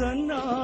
ਗਾਓ ਸਨਾ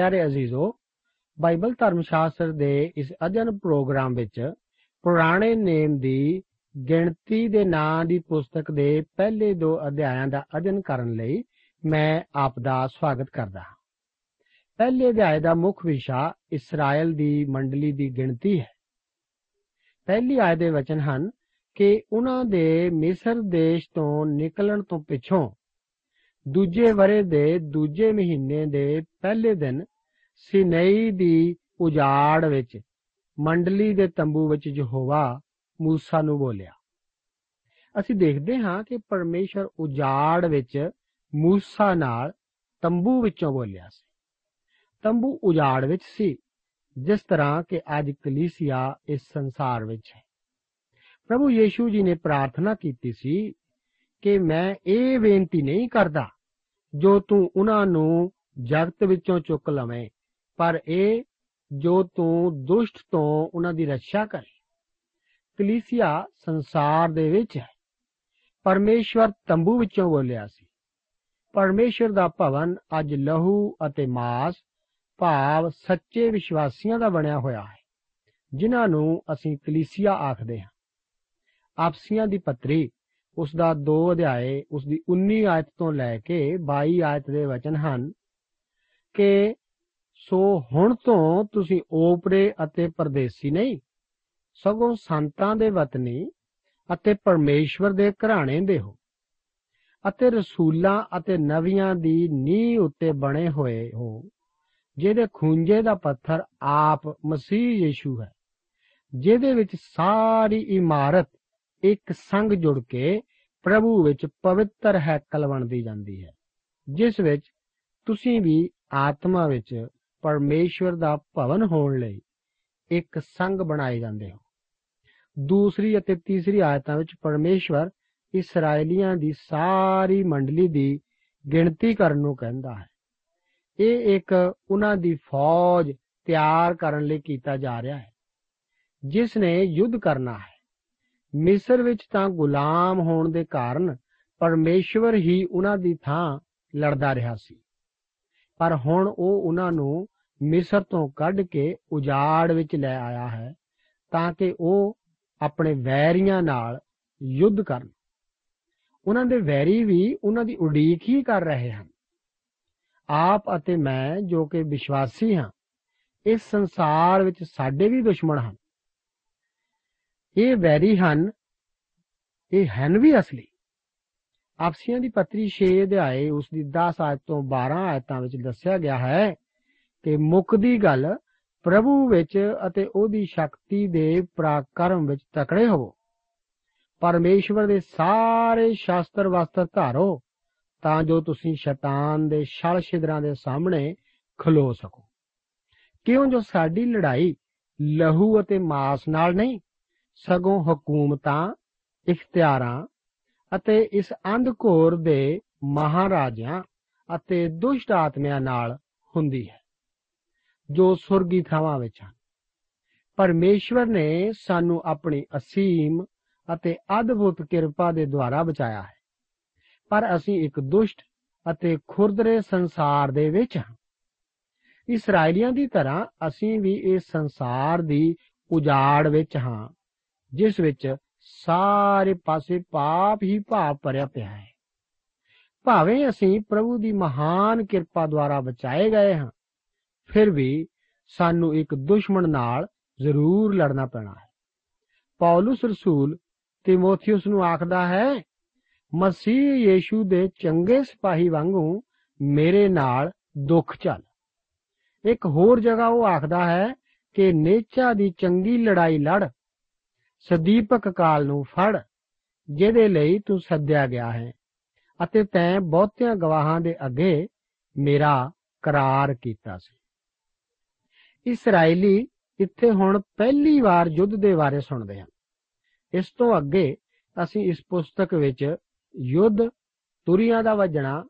ਪਿਆਰੇ ਅਜ਼ੀਜ਼ੋ, ਬਾਈਬਲ ਧਰਮ ਸ਼ਾਸਤਰ ਦੇ ਇਸ ਅਧਿਐਨ ਪ੍ਰੋਗਰਾਮ ਵਿੱਚ ਪੁਰਾਣੇ ਨੇਮ ਦੀ ਗਿਣਤੀ ਦੇ ਨਾਂ ਦੀ ਪੁਸਤਕ ਦੇ ਪਹਿਲੇ ਦੋ ਅਧਿਆਇਆਂ ਦਾ ਅਧਿਐਨ ਕਰਨ ਲਈ ਮੈਂ ਆਪ ਦਾ ਸਵਾਗਤ ਕਰਦਾ ਹਾਂ। ਪਹਿਲੇ ਅਧਿਆਇ ਦਾ ਮੁੱਖ ਵਿਸ਼ਾ ਇਸਰਾਇਲ ਦੀ ਮੰਡਲੀ ਦੀ ਗਿਣਤੀ ਹੈ। ਪਹਿਲੀ ਆਇਤ ਦੇ ਵਚਨ ਹਨ ਕਿ ਉਹਨਾਂ ਦੇ ਮਿਸਰ ਦੇਸ਼ ਤੋਂ ਨਿਕਲਣ ਤੋਂ ਪਿੱਛੋਂ ਦੂਜੇ ਵਰੇ ਦੇ ਦੂਜੇ ਮਹੀਨੇ ਦੇ ਪਹਿਲੇ ਦਿਨ ਸਿਨਈ ਦੀ ਉਜਾੜ ਵਿੱਚ ਮੰਡਲੀ ਦੇ ਤੰਬੂ ਵਿੱਚ ਯਹੋਵਾ ਮੂਸਾ ਨੂੰ ਬੋਲਿਆ। ਅਸੀਂ ਦੇਖਦੇ ਹਾਂ ਕਿ ਪਰਮੇਸ਼ਰ ਉਜਾੜ ਵਿੱਚ ਮੂਸਾ ਨਾਲ ਤੰਬੂ ਵਿੱਚੋਂ ਬੋਲਿਆ ਸੀ। ਤੰਬੂ ਉਜਾੜ ਵਿੱਚ ਸੀ, ਜਿਸ ਤਰ੍ਹਾਂ ਕਿ ਅੱਜ ਕਲੀਸਿਆ ਇਸ ਸੰਸਾਰ ਵਿੱਚ ਹੈ। ਪ੍ਰਭੂ ਯੀਸ਼ੂ ਜੀ ਨੇ ਪ੍ਰਾਰਥਨਾ ਕੀਤੀ ਸੀ ਕਿ ਮੈਂ ਇਹ ਬੇਨਤੀ ਨਹੀਂ ਕਰਦਾ ਜੋ ਤੂੰ ਉਹਨਾਂ ਨੂੰ ਜਗਤ ਵਿੱਚੋਂ ਚੁੱਕ ਲਵੇਂ, ਪਰ ਇਹ ਜੋ ਤੂੰ ਦੁਸ਼ਟ ਤੋਂ ਉਹਨਾਂ ਦੀ ਰੱਖਿਆ ਕਰੇ। ਕਲੀਸਿਆ ਸੰਸਾਰ ਦੇ ਵਿੱਚ ਹੈ। ਪਰਮੇਸ਼ਵਰ ਤੰਬੂ ਵਿੱਚੋਂ ਬੋਲਿਆ ਸੀ। ਪਰਮੇਸ਼ਵਰ ਦਾ ਭਵਨ ਅੱਜ ਲਹੂ ਅਤੇ ਮਾਸ, ਭਾਵ ਸੱਚੇ ਵਿਸ਼ਵਾਸੀਆਂ ਦਾ ਬਣਿਆ ਹੋਇਆ ਹੈ, ਜਿਨ੍ਹਾਂ ਨੂੰ ਅਸੀਂ ਕਲੀਸਿਆ ਆਖਦੇ ਹਾਂ। ਆਪਸੀਆਂ ਦੀ ਪੱਤਰੀ ਉਸ ਦਾ 2 ਅਧਿਆਏ ਉਸ ਦੀ 19 ਆਇਤ ਤੋਂ ਲੈ ਕੇ 22 ਆਇਤ ਦੇ ਵਚਨ ਹਨ ਕਿ, ਸੋ ਹੁਣ ਤੋਂ ਤੁਸੀਂ ਓਪਰੇ ਅਤੇ ਪਰਦੇਸੀ ਨਹੀਂ, ਸਗੋਂ ਸੰਤਾਂ ਦੇ ਵਤਨੀ ਅਤੇ ਪਰਮੇਸ਼ਵਰ ਦੇ ਘਰਾਣੇ ਦੇ ਹੋ ਅਤੇ ਰਸੂਲਾਂ ਅਤੇ ਨਵੀਆਂ ਦੀ ਨੀਂਹ ਉੱਤੇ ਬਣੇ ਹੋਏ ਹੋ, ਜਿਹਦੇ ਖੂੰਜੇ ਦਾ ਪੱਥਰ ਆਪ ਮਸੀਹ ਯੀਸ਼ੂ ਹੈ, ਜਿਹਦੇ ਵਿੱਚ ਸਾਰੀ ਇਮਾਰਤ ਇੱਕ ਸੰਗ ਜੁੜ ਕੇ ਪ੍ਰਭੂ ਵਿੱਚ ਪਵਿੱਤਰ ਹੈਕਲ ਬਣਦੀ ਜਾਂਦੀ ਹੈ। ਜਿਸ ਵਿੱਚ ਤੁਸੀਂ ਵੀ ਆਤਮਾ ਵਿੱਚ ਪਰਮੇਸ਼ਵਰ ਦਾ ਭਵਨ ਹੋਣ ਲਈ ਇੱਕ ਸੰਗ ਬਣਾਏ ਜਾਂਦੇ ਹੋ। ਦੂਸਰੀ ਅਤੇ ਤੀਸਰੀ ਆਇਤਾਂ ਵਿੱਚ ਪਰਮੇਸ਼ਵਰ ਇਸرائیਲੀਆਂ ਦੀ ਸਾਰੀ ਮੰਡਲੀ ਦੀ ਗਿਣਤੀ ਕਰਨ ਨੂੰ ਕਹਿੰਦਾ ਹੈ। ਇਹ ਇੱਕ ਉਹਨਾਂ ਦੀ ਫੌਜ ਤਿਆਰ ਕਰਨ ਲਈ ਕੀਤਾ ਜਾ ਰਿਹਾ ਹੈ, ਜਿਸ ਨੇ ਯੁੱਧ ਕਰਨਾ ਹੈ। ਮਿਸਰ ਵਿੱਚ ਤਾਂ ਗੁਲਾਮ ਹੋਣ ਦੇ ਕਾਰਨ ਪਰਮੇਸ਼ਵਰ ਹੀ ਉਹਨਾਂ ਦੀ ਥਾਂ ਲੜਦਾ ਰਿਹਾ ਸੀ। ਪਰ ਹੁਣ ਉਹ ਉਹਨਾਂ ਨੂੰ ਮਿਸਰ ਤੋਂ ਕੱਢ ਕੇ ਉਜਾੜ ਵਿੱਚ ਲੈ ਆਇਆ ਹੈ ਤਾਂ ਕਿ ਉਹ ਆਪਣੇ ਵੈਰੀਆਂ ਨਾਲ ਯੁੱਧ ਕਰਨ। ਉਹਨਾਂ ਦੇ ਵੈਰੀ ਵੀ ਉਹਨਾਂ ਦੀ ਉਡੀਕ ਹੀ ਕਰ ਰਹੇ ਹਨ। ਆਪ ਅਤੇ ਮੈਂ ਜੋ ਕਿ ਵਿਸ਼ਵਾਸੀ ਹਾਂ, ਇਸ ਸੰਸਾਰ ਵਿੱਚ ਸਾਡੇ ਵੀ ਦੁਸ਼ਮਣ ਹਨ। ਇਹ ਵੈਰੀ ਹਨ, ਇਹ ਹਨ ਵੀ ਅਸਲੀ। ਆਪਸੀਆਂ ਦੀ ਪੱਤਰੀ 6 ਅਧਿਆਏ ਉਸ ਦੀ 10 ਆਇਤ ਤੋਂ 12 ਆਇਤਾਂ ਵਿੱਚ ਦੱਸਿਆ ਗਿਆ ਹੈ ਕਿ ਮੁੱਖ ਦੀ ਗੱਲ ਪ੍ਰਭੂ ਵਿੱਚ ਅਤੇ ਉਹਦੀ ਸ਼ਕਤੀ ਦੇ ਪ੍ਰਾਕਰਮ ਵਿੱਚ ਤਕੜੇ ਹੋਵੋ। ਪਰਮੇਸ਼ਵਰ ਦੇ ਸਾਰੇ ਸ਼ਾਸਤਰ ਵਸਤਰ ਧਾਰੋ ਤਾਂ ਜੋ ਤੁਸੀਂ ਸ਼ੈਤਾਨ ਦੇ ਛਲ ਛਿਦਰਾਂ ਦੇ ਸਾਹਮਣੇ ਖਲੋ ਸਕੋ। ਕਿਉਂ ਜੋ ਸਾਡੀ ਲੜਾਈ ਲਹੂ ਅਤੇ ਮਾਸ ਨਾਲ ਨਹੀਂ ਸਗੋਂ ਹਕੂਮਤਾਂ, ਇਖਤਿਆਰਾਂ ਅਤੇ ਇਸ ਅੰਧਕੋਰ ਦੇ ਮਹਾਰਾਜਿਆਂ ਅਤੇ ਦੁਸ਼ਟ ਆਤਮਿਆਂ ਨਾਲ ਹੁੰਦੀ ਹੈ, ਜੋ ਸੁਰਗੀ ਥਾਵਾਂ ਵਿੱਚ ਹਨ। ਪਰਮੇਸ਼ਵਰ ਨੇ ਸਾਨੂੰ ਆਪਣੀ ਅਸੀਮ ਅਤੇ ਅਦਭੁਤ ਕਿਰਪਾ ਦੇ ਦੁਆਰਾ ਬਚਾਇਆ ਹੈ। ਪਰ ਅਸੀਂ ਇੱਕ ਦੁਸ਼ਟ ਅਤੇ ਖੁਰਦਰੇ ਸੰਸਾਰ ਦੇ ਵਿੱਚ ਹਾਂ। ਇਸرائیਲੀਆਂ ਦੀ ਤਰ੍ਹਾਂ ਅਸੀਂ ਵੀ ਇਸ ਸੰਸਾਰ ਦੀ ਉਜਾੜ ਵਿੱਚ ਹਾਂ। ਜਿਸ ਵਿੱਚ ਸਾਰੇ ਪਾਸੇ ਪਾਪ ਹੀ ਪਾਪ ਭਰਿਆ ਪਿਆ ਹੈ। ਭਾਵੇਂ ਅਸੀਂ ਪ੍ਰਭੂ ਦੀ ਮਹਾਨ ਕਿਰਪਾ ਦੁਆਰਾ ਬਚਾਏ ਗਏ ਹਾਂ, ਫਿਰ ਵੀ ਸਾਨੂੰ ਇੱਕ ਦੁਸ਼ਮਣ ਨਾਲ ਜ਼ਰੂਰ ਲੜਨਾ ਪੈਣਾ ਹੈ। ਪੌਲਸ ਰਸੂਲ ਤਿਮੋਥੀਉਸ ਨੂੰ ਆਖਦਾ ਹੈ, ਮਸੀਹ ਯੀਸ਼ੂ ਦੇ ਚੰਗੇ ਸਿਪਾਹੀ ਵਾਂਗੂ ਮੇਰੇ ਨਾਲ ਦੁੱਖ ਚੱਲ। ਇੱਕ ਹੋਰ ਜਗ੍ਹਾ ਉਹ ਆਖਦਾ ਹੈ ਕਿ ਨੇਚਾ ਦੀ ਚੰਗੀ ਲੜਾਈ ਲੜ। ਸਦੀਪਕ ਕਾਲ ਨੂੰ ਫੜ, ਜਿਹਦੇ ਲਈ ਤੂੰ ਸੱਦਿਆ ਗਿਆ ਹੈ। ਅਤੇ ਤੈਂ ਬਹੁਤਿਆਂ ਗਵਾਹਾਂ ਦੇ ਅੱਗੇ ਮੇਰਾ ਕਰਾਰ ਕੀਤਾ ਸੀ। ਇਸرائیਲੀ ਇੱਥੇ ਹੁਣ ਪਹਿਲੀ ਵਾਰ ਯੁੱਧ ਦੇ ਬਾਰੇ ਸੁਣਦੇ ਹਾਂ। ਇਸ ਤੋਂ ਅੱਗੇ ਅਸੀਂ ਇਸ ਪੁਸਤਕ ਵਿੱਚ ਯੁੱਧ, ਤੁਰੀਆਂ ਦਾ ਵਜਣਾ,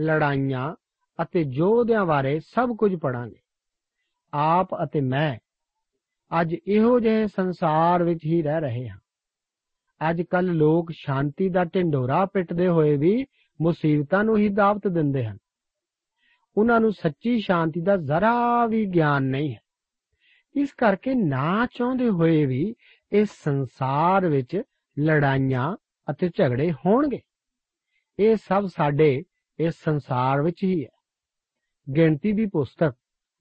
ਲੜਾਈਆਂ ਅਤੇ ਯੋਧਿਆਂ ਬਾਰੇ ਸਭ ਕੁਝ ਪੜਾਂਗੇ ਆਪ ਅਤੇ ਮੈਂ ਅੱਜ ਇਹੋ ਜਿਹੇ ਸੰਸਾਰ ਵਿੱਚ ਹੀ ਰਹਿ ਰਹੇ ਹਾਂ। ਅੱਜ ਕੱਲ ਲੋਕ ਸ਼ਾਂਤੀ ਦਾ ਢਿੰਡੋਰਾ ਪਿੱਟਦੇ ਹੋਏ ਵੀ ਮੁਸੀਬਤਾਂ ਨੂੰ ਹੀ ਦਾਵਤ ਦਿੰਦੇ ਹਨ। ਉਹਨਾਂ ਨੂੰ ਸੱਚੀ ਸ਼ਾਂਤੀ ਦਾ ਜ਼ਰਾ ਵੀ ਗਿਆਨ ਨਹੀਂ ਹੈ। ਇਸ ਕਰਕੇ ਨਾ ਚਾਹੁੰਦੇ ਹੋਏ ਵੀ ਇਸ ਸੰਸਾਰ ਵਿੱਚ ਲੜਾਈਆਂ ਅਤੇ ਝਗੜੇ ਹੋਣਗੇ। ਇਹ ਸਭ ਸਾਡੇ ਇਸ ਸੰਸਾਰ ਵਿੱਚ ਹੀ ਹੈ। ਗਿਣਤੀ ਦੀ ਪੁਸਤਕ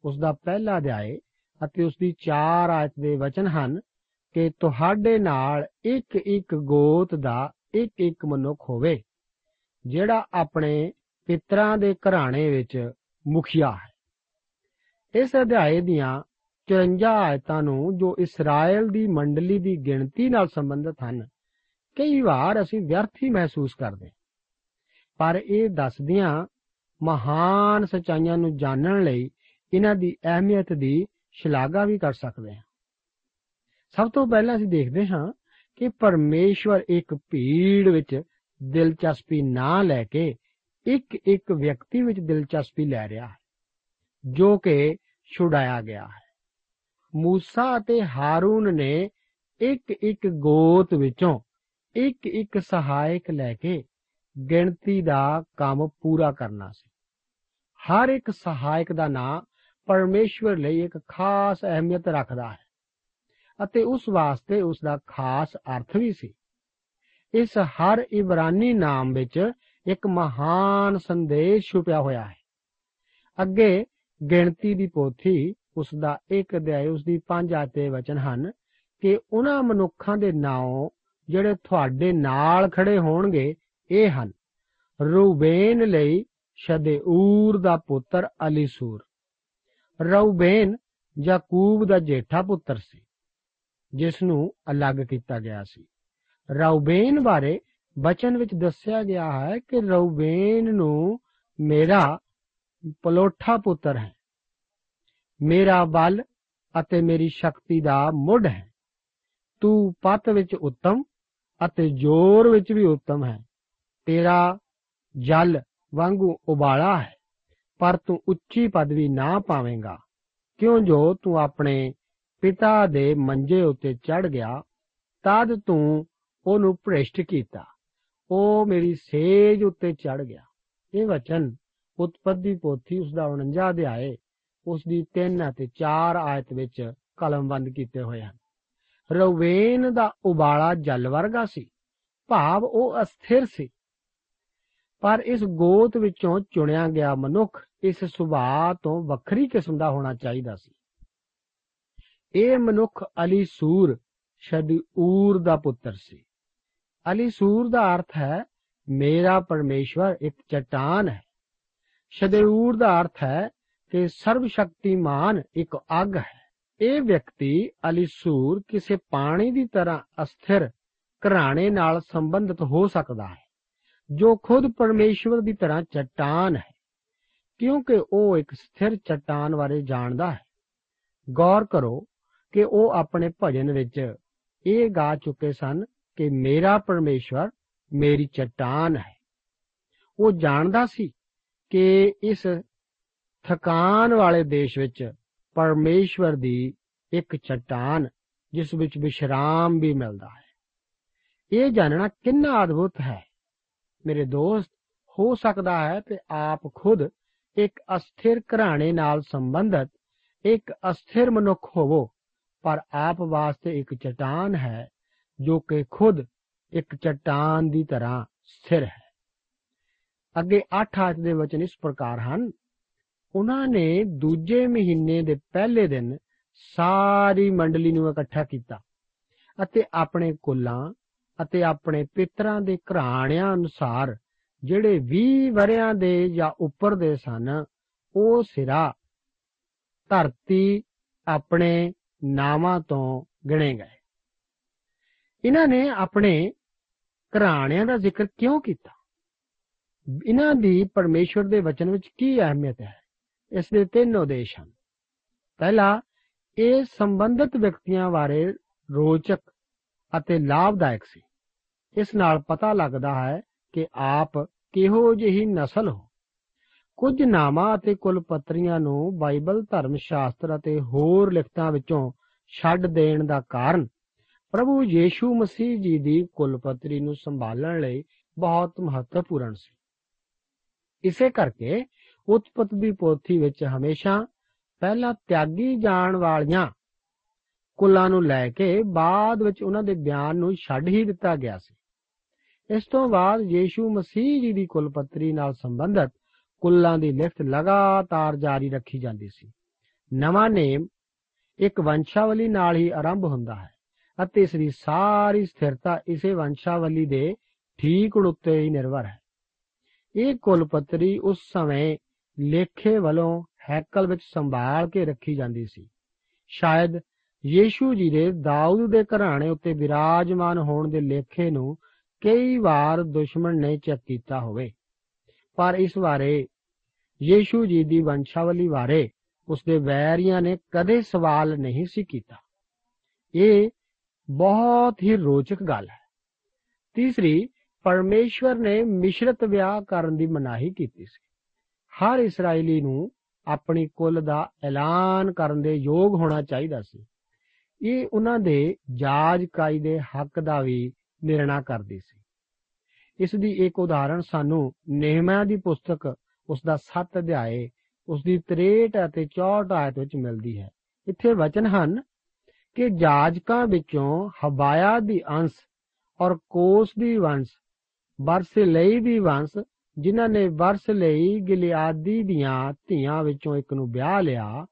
ਉਸ ਦਾ ਪਹਿਲਾ ਅਧਿਆਇ ਅਤੇ ਉਸ ਦੀ 4 ਆਇਤ ਦੇ ਵਚਨ ਹਨ ਕਿ ਤੁਹਾਡੇ ਨਾਲ ਇੱਕ ਇੱਕ ਗੋਤ ਦਾ ਇੱਕ ਇੱਕ ਮਨੁੱਖ ਹੋਵੇ, ਜਿਹੜਾ ਆਪਣੇ ਪਿਤਰਾਂ ਦੇ ਘਰਾਣੇ ਵਿੱਚ ਮੁਖੀਆ ਹੈ। ਇਸ ਅਧਿਆਏ ਦੀਆਂ 54 ਆਇਤਾਂ ਨੂੰ ਜੋ ਇਸਰਾਇਲ ਦੀ ਮੰਡਲੀ ਦੀ ਗਿਣਤੀ ਨਾਲ ਸੰਬੰਧਿਤ ਹਨ, ਕਈ ਵਾਰ ਅਸੀਂ ਵਿਅਰਥ ਹੀ ਮਹਿਸੂਸ ਕਰਦੇ ਪਰ ਇਹ ਦੱਸਦੀਆਂ ਮਹਾਨ ਸਚਾਈਆਂ ਨੂੰ ਜਾਣਨ ਲਈ ਇਹਨਾਂ ਦੀ ਅਹਿਮੀਅਤ ਦੀ ਸ਼ਲਾਘਾ ਵੀ ਕਰ ਸਕਦੇ ਹਾਂ। ਸਭ ਤੋਂ ਪਹਿਲਾਂ ਅਸੀਂ ਦੇਖਦੇ ਹਾਂ ਕਿ ਪਰਮੇਸ਼ਵਰ ਇੱਕ ਭੀੜ ਵਿੱਚ ਦਿਲਚਸਪੀ ਨਾ ਲੈ ਕੇ ਇੱਕ ਇੱਕ ਵਿਅਕਤੀ ਵਿੱਚ ਦਿਲਚਸਪੀ ਲੈ ਰਿਹਾ ਹੈ, ਜੋ ਕਿ ਛੁਡਾਇਆ ਗਿਆ ਹੈ। ਮੂਸਾ ਅਤੇ ਹਾਰੂਨ ਨੇ ਇੱਕ ਇੱਕ ਗੋਤ ਵਿੱਚੋਂ ਇੱਕ ਇੱਕ ਸਹਾਇਕ ਲੈ ਕੇ ਗਿਣਤੀ ਦਾ ਕੰਮ ਪੂਰਾ ਕਰਨਾ ਸੀ। ਹਰ ਇੱਕ ਸਹਾਇਕ ਦਾ ਨਾਮ ਪਰਮੇਸ਼ਵਰ ਲਈ ਇੱਕ ਖਾਸ ਅਹਿਮੀਅਤ ਰੱਖਦਾ ਹੈ ਅਤੇ ਉਸ ਵਾਸਤੇ ਉਸ ਦਾ ਖਾਸ ਅਰਥ ਵੀ ਸੀ। ਇਸ ਹਰ ਇਬਰਾਨੀ ਨਾਮ ਵਿੱਚ ਇੱਕ ਮਹਾਨ ਸੰਦੇਸ਼ ਛੁਪਿਆ ਹੋਇਆ ਹੈ। ਅੱਗੇ ਗਿਣਤੀ ਦੀ ਪੋਥੀ ਉਸ ਦਾ ਇੱਕ ਅਧਿਆਇ ਉਸ ਦੀ 5 ਆਤੇ ਵਚਨ ਹਨ ਕਿ ਉਹਨਾਂ ਮਨੁੱਖਾਂ ਦੇ ਨਾਮ ਜਿਹੜੇ ਤੁਹਾਡੇ ਨਾਲ ਖੜੇ ਹੋਣਗੇ, ਇਹ ਹਨ, ਰੂਬੇਨ ਲਈ ਸ਼ਦੇਊਰ ਦਾ ਪੁੱਤਰ ਅਲੀਸੂਰ। ਰੂਬੇਨ ਯਾਕੂਬ ਦਾ ਜੇਠਾ ਪੁੱਤਰ ਸੀ ਜਿਸ ਨੂੰ ਅਲੱਗ ਕੀਤਾ ਗਿਆ ਸੀ। ਰੂਬੇਨ ਬਾਰੇ ਬਚਨ ਵਿੱਚ ਦੱਸਿਆ ਗਿਆ ਹੈ ਕਿ ਰੂਬੇਨ ਨੂੰ ਮੇਰਾ ਪਲੋਠਾ ਪੁੱਤਰ ਹੈ, ਮੇਰਾ ਬਲ ਅਤੇ ਮੇਰੀ ਸ਼ਕਤੀ ਦਾ ਮੁੱਢ ਹੈ। ਤੂੰ ਪਤ ਵਿੱਚ ਉੱਤਮ ਅਤੇ ਜੋਰ ਵਿੱਚ ਵੀ ਉੱਤਮ ਹੈ, ਤੇਰਾ ਜਲ ਵਾਂਗੂ ਉਬਾਲਾ ਹੈ। ਪਰ ਤੂੰ ਉੱਚੀ ਪਦਵੀ ਨਾ ਪਾਵੇਂਗਾ। ਕਿਉਂ ਜੋ ਤੂੰ ਆਪਣੇ ਪਿਤਾ ਦੇ ਮੰਜੇ ਉੱਤੇ ਚੜ ਗਿਆ, ਤਦ ਤੂੰ ਉਹਨੂੰ ਭ੍ਰਿਸ਼ਟ ਕੀਤਾ। ਉਹ ਮੇਰੀ ਸੇਜ ਉੱਤੇ ਚੜ ਗਿਆ। ਇਹ ਵਚਨ ਉਤਪਤੀ ਪੋਥੀ ਉਸ ਦਾ 49 ਅਧਿਆਏ ਉਸ ਦੀ 3 ਅਤੇ 4 ਆਇਤ ਵਿੱਚ ਕਲਮਬੰਦ ਕੀਤੇ ਹੋਏ ਹਨ। ਰਵੇਨ ਦਾ ਉਬਾਲਾ ਜਲ ਵਰਗਾ ਸੀ। ਭਾਵ ਉਹ ਅਸਥਿਰ ਸੀ। ਪਰ ਇਸ ਗੋਤ ਵਿੱਚੋਂ ਚੁਣਿਆ ਗਿਆ ਮਨੁੱਖ ਇਸ ਸੁਭਾਅ ਤੋਂ ਵੱਖਰੀ ਕਿਸਮ ਦਾ ਹੋਣਾ ਚਾਹੀਦਾ ਸੀ। ਇਹ ਮਨੁੱਖ ਅਲੀ ਸੂਰ ਸ਼ਦੂਰ ਦਾ ਪੁੱਤਰ ਸੀ। ਅਲੀ ਸੂਰ ਦਾ ਅਰਥ ਹੈ, ਮੇਰਾ ਪਰਮੇਸ਼ਵਰ ਇੱਕ ਚਟਾਨ ਹੈ। ਸ਼ਦੂਰ ਦਾ ਅਰਥ ਹੈ ਕਿ ਸਰਵ ਸ਼ਕਤੀਮਾਨ ਇੱਕ ਅੱਗ ਹੈ। ਇਹ ਵਿਅਕਤੀ ਅਲੀਸੂਰ ਕਿਸੇ ਪਾਣੀ ਦੀ ਤਰ੍ਹਾਂ ਅਸਥਿਰ ਘਰਾਣੇ ਨਾਲ ਸੰਬੰਧਿਤ ਹੋ ਸਕਦਾ ਹੈ। ਜੋ ਖੁਦ ਪਰਮੇਸ਼ਵਰ ਦੀ ਤਰ੍ਹਾਂ ਚਟਾਨ ਹੈ, ਕਿਉਂਕਿ ਉਹ ਇੱਕ ਸਥਿਰ ਚਟਾਨ ਬਾਰੇ ਜਾਣਦਾ ਹੈ। ਗੌਰ ਕਰੋ ਕਿ ਉਹ ਆਪਣੇ ਭਜਨ ਵਿੱਚ ਇਹ ਗਾ ਚੁੱਕੇ ਸਨ ਕਿ ਮੇਰਾ ਪਰਮੇਸ਼ਵਰ ਮੇਰੀ ਚਟਾਨ ਹੈ। ਉਹ ਜਾਣਦਾ ਸੀ ਕਿ ਇਸ ਥਕਾਨ ਵਾਲੇ ਦੇਸ਼ ਵਿੱਚ ਪਰਮੇਸ਼ਵਰ ਦੀ ਇੱਕ ਚਟਾਨ, ਜਿਸ ਵਿੱਚ ਵਿਸ਼ਰਾਮ ਵੀ ਮਿਲਦਾ ਹੈ। ਇਹ ਜਾਣਨਾ ਕਿੰਨਾ ਅਦਭੁਤ ਹੈ। ਮੇਰੇ ਦੋਸਤ, ਹੋ ਸਕਦਾ ਹੈ ਕਿ ਆਪ ਖੁਦ ਇੱਕ ਅਸਥਿਰ ਘਰਾਣੇ ਨਾਲ ਸੰਬੰਧਿਤ, ਇੱਕ ਅਸਥਿਰ ਮਨੁੱਖ ਹੋਵੋ, ਪਰ ਆਪ ਵਾਸਤੇ ਇੱਕ ਚਟਾਨ ਹੈ, ਜੋ ਕਿ ਖੁਦ ਇੱਕ ਚਟਾਨ ਦੀ ਤਰ੍ਹਾਂ ਸਥਿਰ ਹੈ। ਅੱਗੇ 8 ਆਇਤ ਦੇ ਵਚਨ ਇਸ ਪ੍ਰਕਾਰ ਹਨ। ਉਹਨਾਂ ਨੇ ਦੂਜੇ ਮਹੀਨੇ ਦੇ ਪਹਿਲੇ ਦਿਨ ਸਾਰੀ ਮੰਡਲੀ ਨੂੰ ਇਕੱਠਾ ਕੀਤਾ ਅਤੇ ਆਪਣੇ ਕੁੱਲਾਂ ਅਤੇ ਆਪਣੇ ਪਿਤਰਾਂ ਦੇ ਘਰਾਣਿਆਂ ਅਨੁਸਾਰ ਜਿਹੜੇ 20 ਵਰਿਆਂ ਦੇ ਜਾਂ ਉੱਪਰ ਦੇ ਸਨ, ਉਹ ਸਿਰਾ ਧਰਤੀ ਆਪਣੇ ਨਾਮਾਂ ਤੋਂ ਗਿਣੇ ਗਏ। ਇਹਨਾਂ ਨੇ ਆਪਣੇ ਘਰਾਣਿਆਂ ਦਾ ਜ਼ਿਕਰ ਕਿਉਂ ਕੀਤਾ? ਇਹਨਾਂ ਦੀ ਪਰਮੇਸ਼ਵਰ ਦੇ ਵਚਨ ਵਿੱਚ ਕੀ ਅਹਿਮੀਅਤ ਹੈ? ਇਸ ਦੇ ਤਿੰਨ ਉਦੇਸ਼ ਹਨ। ਪਹਿਲਾ, ਇਹ ਸੰਬੰਧਿਤ ਵਿਅਕਤੀਆਂ ਬਾਰੇ ਰੋਚਕ ਅਤੇ ਲਾਭਦਾਇਕ ਸੀ। ਇਸ ਨਾਲ ਪਤਾ ਲੱਗਦਾ ਹੈ ਕਿ ਆਪ ਕਿਹੋ ਜਿਹੀ ਨਸਲ ਹੋ। ਕੁਝ ਨਾਮਾਂ ਅਤੇ ਕੁਲਪਤਰੀਆਂ ਨੂੰ ਬਾਈਬਲ ਧਰਮ ਸ਼ਾਸਤਰ ਅਤੇ ਹੋਰ ਲਿਖਤਾਂ ਵਿੱਚੋਂ ਛੱਡ ਦੇਣ ਦਾ ਕਾਰਨ ਪ੍ਰਭੂ ਯੀਸ਼ੂ ਮਸੀਹ ਜੀ ਦੀ ਕੁਲਪਤਰੀ ਨੂੰ ਸੰਭਾਲਣ ਲਈ ਬਹੁਤ ਮਹੱਤਵਪੂਰਨ ਸੀ। ਇਸੇ ਕਰਕੇ ਉਤਪਤੀ ਪੋਥੀ ਵਿੱਚ ਹਮੇਸ਼ਾ ਪਹਿਲਾਂ ਤਿਆਗੀ ਜਾਣ ਵਾਲੀਆਂ ਕੁੱਲਾਂ ਨੂੰ ਲੈ ਕੇ ਬਾਅਦ ਵਿੱਚ ਉਹਨਾਂ ਦੇ ਬਿਆਨ ਨੂੰ ਛੱਡ ਹੀ ਦਿੱਤਾ ਗਿਆ ਸੀ। ਇਸ ਤੋਂ ਬਾਅਦ ਯੀਸ਼ੂ ਮਸੀਹ ਜੀ ਦੀ ਕੁਲਪਤਰੀ ਨਾਲ ਸੰਬੰਧਿਤ ਕੁੱਲਾਂ ਦੀ ਲਿਖਤ ਲਗਾਤਾਰ ਜਾਰੀ ਰੱਖੀ ਜਾਂਦੀ ਸੀ। ਨਵਾਂ ਨੇਮ ਇੱਕ ਵੰਸ਼ਾਵਲੀ ਨਾਲ ਹੀ ਆਰੰਭ ਹੁੰਦਾ ਹੈ ਅਤੇ ਇਸ ਦੀ ਸਾਰੀ ਸਥਿਰਤਾ ਇਸੇ ਵੰਸ਼ਾਵਲੀ ਦੇ ਠੀਕ ਉੱਤੇ ਹੀ ਨਿਰਭਰ ਹੈ। ਇਹ ਕੁਲਪਤਰੀ ਉਸ ਸਮੇਂ ਲੇਖੇ ਵੱਲੋਂ ਹੈਕਲ ਵਿੱਚ ਸੰਭਾਲ ਕੇ ਰੱਖੀ ਜਾਂਦੀ ਸੀ। ਸ਼ਾਇਦ ਯੀਸ਼ੂ ਜੀ ਦੇ ਦਾਊਦ ਦੇ ਘਰਾਣੇ ਉੱਤੇ ਵਿਰਾਜਮਾਨ ਹੋਣ ਦੇ ਲੇਖੇ ਨੂੰ ਕਈ ਵਾਰ ਦੁਸ਼ਮਣ ਨੇ ਚੈੱਕ ਕੀਤਾ ਹੋਵੇ। ਪਰ ਇਸ ਬਾਰੇ ਯੀਸ਼ੂ ਜੀ ਦੀ ਵੰਸ਼ਾਵਲੀ ਬਾਰੇ ਉਸਦੇ ਵੈਰੀਆਂ ਨੇ ਕਦੇ ਸਵਾਲ ਨਹੀਂ ਸੀ ਕੀਤਾ। ਇਹ ਬਹੁਤ ਹੀ ਰੋਚਕ ਗੱਲ ਹੈ। ਤੀਸਰੀ, ਪਰਮੇਸ਼ਵਰ ਨੇ ਮਿਸ਼ਰਤ ਵਿਆਹ ਕਰਨ ਦੀ ਮਨਾਹੀ ਕੀਤੀ ਸੀ। ਹਰ ਇਸرائیਲੀ ਨੂੰ ਆਪਣੀ ਕੁੱਲ ਦਾ ਐਲਾਨ ਕਰਨ ਦੇ ਯੋਗ ਹੋਣਾ ਚਾਹੀਦਾ ਸੀ। ਇਹ ਉਹਨਾਂ ਦੇ ਜਾਜਕਾਈ ਦੇ ਹੱਕ ਦਾ ਵੀ ਨਿਰਣਾ ਕਰਦੀ ਸੀ। ਇਸ ਦੀ ਇੱਕ ਉਦਾਹਰਣ ਸਾਨੂੰ ਨehemiah ਦੀ ਪੁਸਤਕ, ਉਸ ਦਾ 7 ਅਧਿਆਏ, ਉਸ ਦੀ 63 ਅਤੇ 64 ਆਇਤ ਵਿੱਚ ਮਿਲਦੀ ਹੈ। ਇੱਥੇ ਵਚਨ ਹਨ ਕਿ ਜਾਜਕਾਂ ਵਿੱਚੋਂ ਹਬਾਇਆ ਦੀ ਅੰਸ਼ ਔਰ ਕੋਸ ਦੀ ਵੰਸ਼, ਬਰਸਲਈ ਦੀ ਵੰਸ਼, ਜਿਨ੍ਹਾਂ ਨੇ ਵਰਸ ਲਈ ਗਿਲਿਆਦੀ ਦੀਆਂ ਧੀਆਂ ਵਿੱਚੋਂ ਇੱਕ ਨੂੰ ਵਿਆਹ ਲਿਆ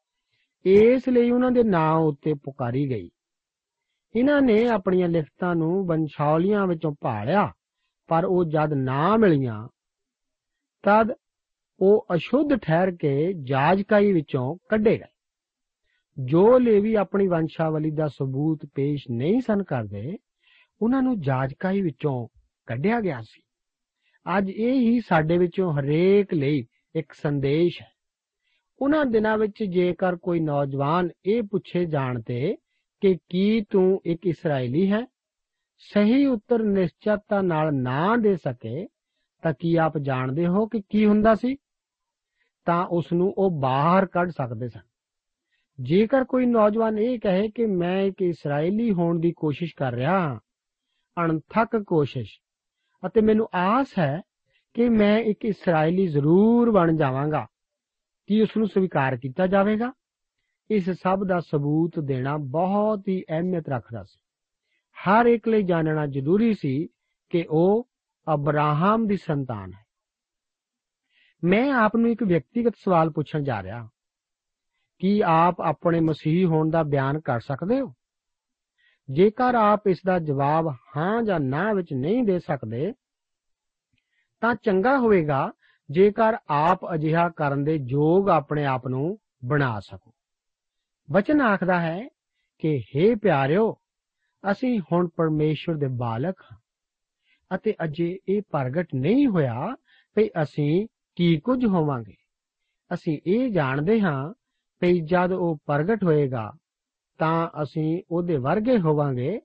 ਇਸ ਲਈ ਉਹਨਾਂ ਦੇ ਨਾਂ ਉੱਤੇ ਪੁਕਾਰੀ ਗਈ। ਇਹਨਾਂ ਨੇ ਆਪਣੀਆਂ ਲਿਖਤਾਂ ਨੂੰ ਵੰਸ਼ਾਵਲੀਆਂ ਵਿੱਚੋਂ ਭਾਲਿਆ, ਪਰ ਉਹ ਜਦ ਨਾ ਮਿਲੀਆਂ, ਤਦ ਉਹ ਅਸ਼ੁੱਧ ਠਹਿਰ ਕੇ ਜਾਜਕਾਈ ਵਿੱਚੋਂ ਕੱਢੇ ਗਏ। ਜੋ ਲੇਵੀ ਆਪਣੀ ਵੰਸ਼ਾਵਲੀ ਦਾ ਸਬੂਤ ਪੇਸ਼ ਨਹੀਂ ਸਨ ਕਰਦੇ, ਉਹਨਾਂ ਨੂੰ ਜਾਜਕਾਈ ਵਿੱਚੋਂ ਕੱਢਿਆ ਗਿਆ ਸੀ। ਅੱਜ ਇਹ ਹੀ ਸਾਡੇ ਵਿੱਚੋਂ ਹਰੇਕ ਲਈ ਇੱਕ ਸੰਦੇਸ਼ ਹੈ। ਉਹਨਾਂ ਦਿਨਾਂ ਵਿੱਚ ਜੇਕਰ ਕੋਈ ਨੌਜਵਾਨ ਇਹ ਪੁੱਛੇ ਜਾਣ ਤੇ ਕਿ ਕੀ ਤੂੰ ਇੱਕ ਇਸرائیਲੀ ਹੈ, ਸਹੀ ਉੱਤਰ ਨਿਸ਼ਚਿਤਤਾ ਨਾਲ ਨਾ ਦੇ ਸਕੇ, ਤਾਂ ਕੀ ਆਪ ਜਾਣਦੇ ਹੋ ਕਿ ਕੀ ਹੁੰਦਾ ਸੀ? ਤਾਂ ਉਸ ਨੂੰ ਉਹ ਬਾਹਰ ਕੱਢ ਸਕਦੇ ਸਨ। ਜੇਕਰ ਕੋਈ ਨੌਜਵਾਨ ਇਹ ਕਹੇ ਕਿ ਮੈਂ ਇੱਕ ਇਸرائیਲੀ ਹੋਣ ਦੀ ਕੋਸ਼ਿਸ਼ ਕਰ ਰਿਹਾ ਹਾਂ, ਅਣਥੱਕ ਕੋਸ਼ਿਸ਼, ਅਤੇ ਮੈਨੂੰ ਆਸ ਹੈ ਕਿ ਮੈਂ ਇੱਕ ਇਸرائیਲੀ ਜ਼ਰੂਰ ਬਣ ਜਾਵਾਂਗਾ ਕੀ ਉਸ ਨੂੰ ਸਵੀਕਾਰ ਕੀਤਾ ਜਾਵੇਗਾ। ਇਸ ਸਭ ਦਾ ਸਬੂਤ ਦੇਣਾ ਬਹੁਤ ਹੀ ਅਹਿਮੀਅਤ ਰੱਖਦਾ ਸੀ। ਹਰ ਇੱਕ ਲਈ ਜਾਣਨਾ ਜ਼ਰੂਰੀ ਸੀ ਕਿ ਉਹ ਅਬਰਾਹਮ ਦੀ ਸੰਤਾਨ ਹੈ। ਮੈਂ ਆਪ ਨੂੰ ਇੱਕ ਵਿਅਕਤੀਗਤ ਸਵਾਲ ਪੁੱਛਣ ਜਾ ਰਿਹਾ ਹਾਂ। ਕੀ ਆਪ ਆਪਣੇ ਮਸੀਹ ਹੋਣ ਦਾ ਬਿਆਨ ਕਰ ਸਕਦੇ ਹੋ? ਜੇਕਰ ਆਪ ਇਸ ਦਾ ਜਵਾਬ ਹਾਂ ਜਾਂ ਨਾ ਵਿੱਚ ਨਹੀਂ ਦੇ ਸਕਦੇ, ਤਾਂ ਚੰਗਾ ਹੋਵੇਗਾ ਜੇਕਰ ਆਪ ਅਜਿਹਾ ਕਰਨ ਦੇ ਯੋਗ ਆਪਣੇ ਆਪ ਨੂੰ ਬਣਾ ਸਕੋ। ਵਚਨ ਆਖਦਾ ਹੈ ਕਿ हे ਪਿਆਰਿਓ, ਅਸੀਂ ਹੁਣ ਪਰਮੇਸ਼ਵਰ ਦੇ ਬਾਲਕ ਹਾਂ ਅਤੇ ਅਜੇ ਇਹ ਪ੍ਰਗਟ ਨਹੀਂ ਹੋਇਆ ਕਿ ਅਸੀਂ ਕੀ ਕੁਝ ਹੋਵਾਂਗੇ। ਅਸੀਂ ਇਹ ਜਾਣਦੇ ਹਾਂ ਕਿ ਜਦ ਉਹ ਪ੍ਰਗਟ ਹੋਏਗਾ, ਤਾਂ ਅਸੀਂ ਉਹਦੇ ਵਰਗੇ ਹੋਵਾਂਗੇ,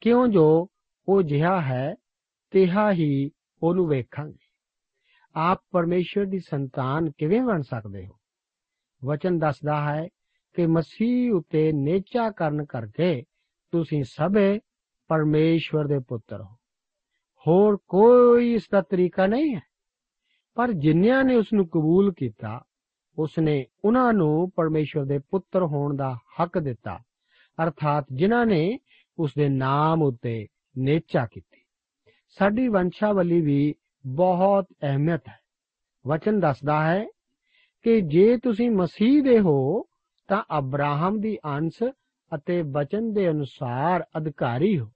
ਕਿਉਂ ਜੋ ਉਹ ਜਿਹਾ ਹੈ, ਤਿਹਾ ਹੀ ਉਹਨੂੰ ਵੇਖਾਂਗੇ। ਆਪ ਪਰਮੇਸ਼ਰ ਦੀ ਸੰਤਾਨ ਕਿਵੇਂ ਬਣ ਸਕਦੇ ਹੋ? ਵਚਨ ਦੱਸਦਾ ਹੈ ਕਿ ਮਸੀਹ ਉਤੇ ਨੇਚਾ ਕਰਨ ਕਰਕੇ ਤੁਸੀਂ ਸਭੇ ਪਰਮੇਸ਼ਵਰ ਦੇ ਪੁੱਤਰ ਹੋ। ਹੋਰ ਕੋਈ ਇਸ ਦਾ ਤਰੀਕਾ ਨਹੀਂ ਹੈ। ਪਰ ਜਿਨ੍ਹਾਂ ਨੇ ਉਸ ਨੂੰ ਕਬੂਲ ਕੀਤਾ ਉਸ ਨੇ ਉਹਨਾਂ ਨੂੰ ਪਰਮੇਸ਼ਵਰ ਦੇ ਪੁੱਤਰ ਹੋਣ ਦਾ ਹੱਕ ਦਿੱਤਾ, ਅਰਥਾਤ ਜਿਨ੍ਹਾਂ ਨੇ ਉਸ ਦੇ ਨਾਮ ਉਤੇ ਨੇਚਾ ਕੀਤੀ। ਸਾਡੀ ਵੰਸ਼ਾਵਲੀ ਵੀ ਬਹੁਤ ਅਹਿਮੀਅਤ ਹੈ। ਵਚਨ ਦੱਸਦਾ ਹੈ ਕਿ ਜੇ ਤੁਸੀਂ ਮਸੀਹ ਦੇ ਹੋ, ਤਾਂ ਅਬਰਾਹਮ ਦੀ ਅੰਸ਼ ਅਤੇ ਬਚਨ ਦੇ ਅਨੁਸਾਰ ਅਧਿਕਾਰੀ ਹੋ।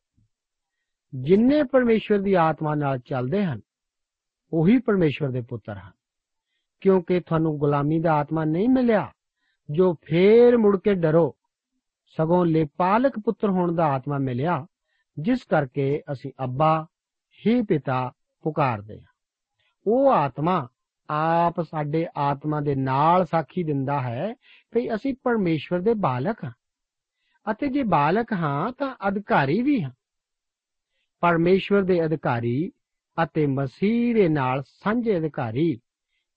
ਜਿਨਨੇ ਪਰਮੇਸ਼ਵਰ ਦੀ ਆਤਮਾ ਨਾਲ ਚੱਲਦੇ ਹਨ, ਉਹੀ ਪਰਮੇਸ਼ਵਰ ਦੇ ਪੁੱਤਰ ਹਨ। ਕਿਉਂਕਿ ਤੁਹਾਨੂੰ ਗੁਲਾਮੀ ਦਾ ਆਤਮਾ ਨਹੀਂ ਮਿਲਿਆ, ਜੋ ਫੇਰ ਮੁੜ ਕੇ ਡਰੋ। ਸਗੋਂ ਲੇਪਾਲਕ ਪੁੱਤਰ ਹੋਣ ਦਾ ਆਤਮਾ ਮਿਲਿਆ, ਜਿਸ ਕਰਕੇ ਅਸੀਂ ਅੱਬਾ, ਹੀ ਪਿਤਾ ਪੁਕਾਰਦੇ ਹਾਂ ਉਹ ਆਤਮਾ ਆਪ ਸਾਡੇ ਆਤਮਾ ਦੇ ਨਾਲ ਸਾਖੀ ਦਿੰਦਾ ਹੈ ਕਿ ਅਸੀਂ ਪਰਮੇਸ਼ਵਰ ਦੇ ਬਾਲਕ ਹਾਂ। ਅਤੇ ਜੇ ਬਾਲਕ ਹਾਂ ਤਾਂ ਅਧਿਕਾਰੀ ਵੀ ਹਾਂ। ਪਰਮੇਸ਼ਵਰ ਦੇ ਅਧਿਕਾਰੀ ਅਤੇ ਮਸੀਹ ਦੇ ਨਾਲ ਸਾਂਝੇ ਅਧਿਕਾਰੀ,